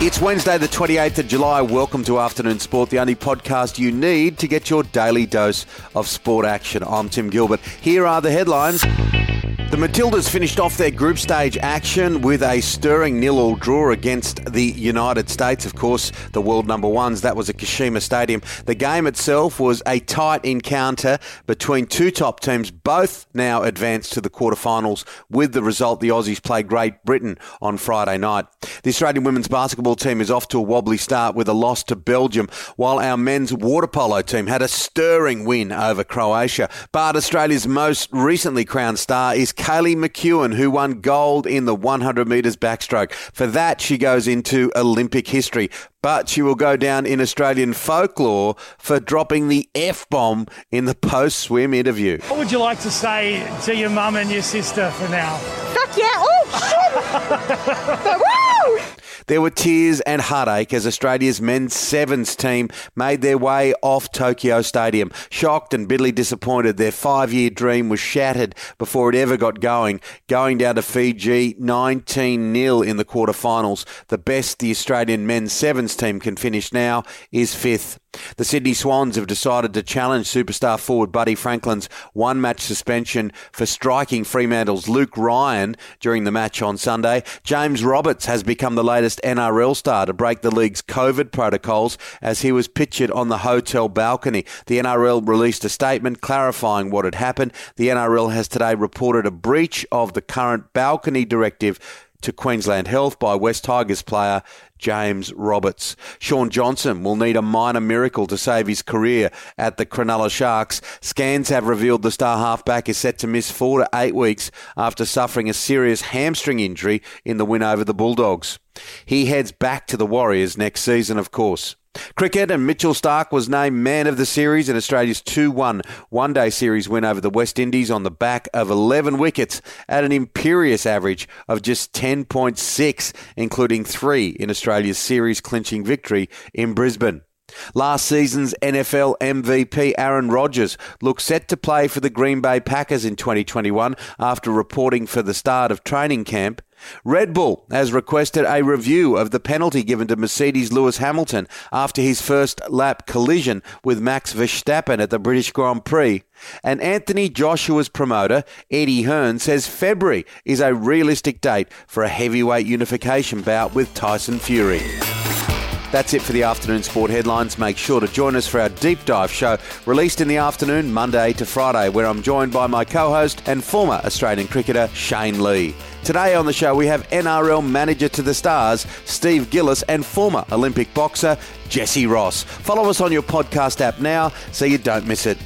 It's Wednesday, the 28th of July. Welcome to Afternoon Sport, the only podcast you need to get your daily dose of sport action. I'm Tim Gilbert. Here are the headlines. The Matildas finished off their group stage action with a stirring nil-all draw against the United States, of course, the world number ones. That was at Kashima Stadium. The game itself was a tight encounter between two top teams, both now advanced to the quarterfinals. With the result, the Aussies play Great Britain on Friday night. The Australian women's basketball team is off to a wobbly start with a loss to Belgium, while our men's water polo team had a stirring win over Croatia. But Australia's most recently crowned star is Kaylee McKeown, who won gold in the 100 metres backstroke. For that, she goes into Olympic history. But she will go down in Australian folklore for dropping the F bomb in the post swim interview. What would you like to say to your mum and your sister for now? Fuck yeah! Oh shit! but, Woo! There were tears and heartache as Australia's men's sevens team made their way off Tokyo Stadium. Shocked and bitterly disappointed, their five year dream was shattered before it ever got going, going down to Fiji 19 0 in the quarterfinals. The best the Australian men's sevens team can finish now is fifth. The Sydney Swans have decided to challenge superstar forward Buddy Franklin's one match suspension for striking Fremantle's Luke Ryan during the match on Sunday. James Roberts has become the latest NRL star to break the league's COVID protocols as he was pictured on the hotel balcony. The NRL released a statement clarifying what had happened. The NRL has today reported a breach of the current balcony directive to Queensland Health by West Tigers player James Roberts. Shaun Johnson will need a minor miracle to save his career at the Cronulla Sharks. Scans have revealed the star halfback is set to miss four to eight weeks after suffering a serious hamstring injury in the win over the Bulldogs. He heads back to the Warriors next season, of course. Cricket and Mitchell Starc was named man of the series in Australia's 2 1 one day series win over the West Indies on the back of 11 wickets at an imperious average of just 10.6, including three in Australia's series clinching victory in Brisbane. Last season's NFL MVP Aaron Rodgers looks set to play for the Green Bay Packers in 2021 after reporting for the start of training camp. Red Bull has requested a review of the penalty given to Mercedes Lewis Hamilton after his first lap collision with Max Verstappen at the British Grand Prix. And Anthony Joshua's promoter, Eddie Hearn, says February is a realistic date for a heavyweight unification bout with Tyson Fury. That's it for the afternoon sport headlines. Make sure to join us for our deep dive show released in the afternoon, Monday to Friday, where I'm joined by my co host and former Australian cricketer, Shane Lee. Today on the show, we have NRL manager to the stars, Steve Gillis, and former Olympic boxer, Jesse Ross. Follow us on your podcast app now so you don't miss it.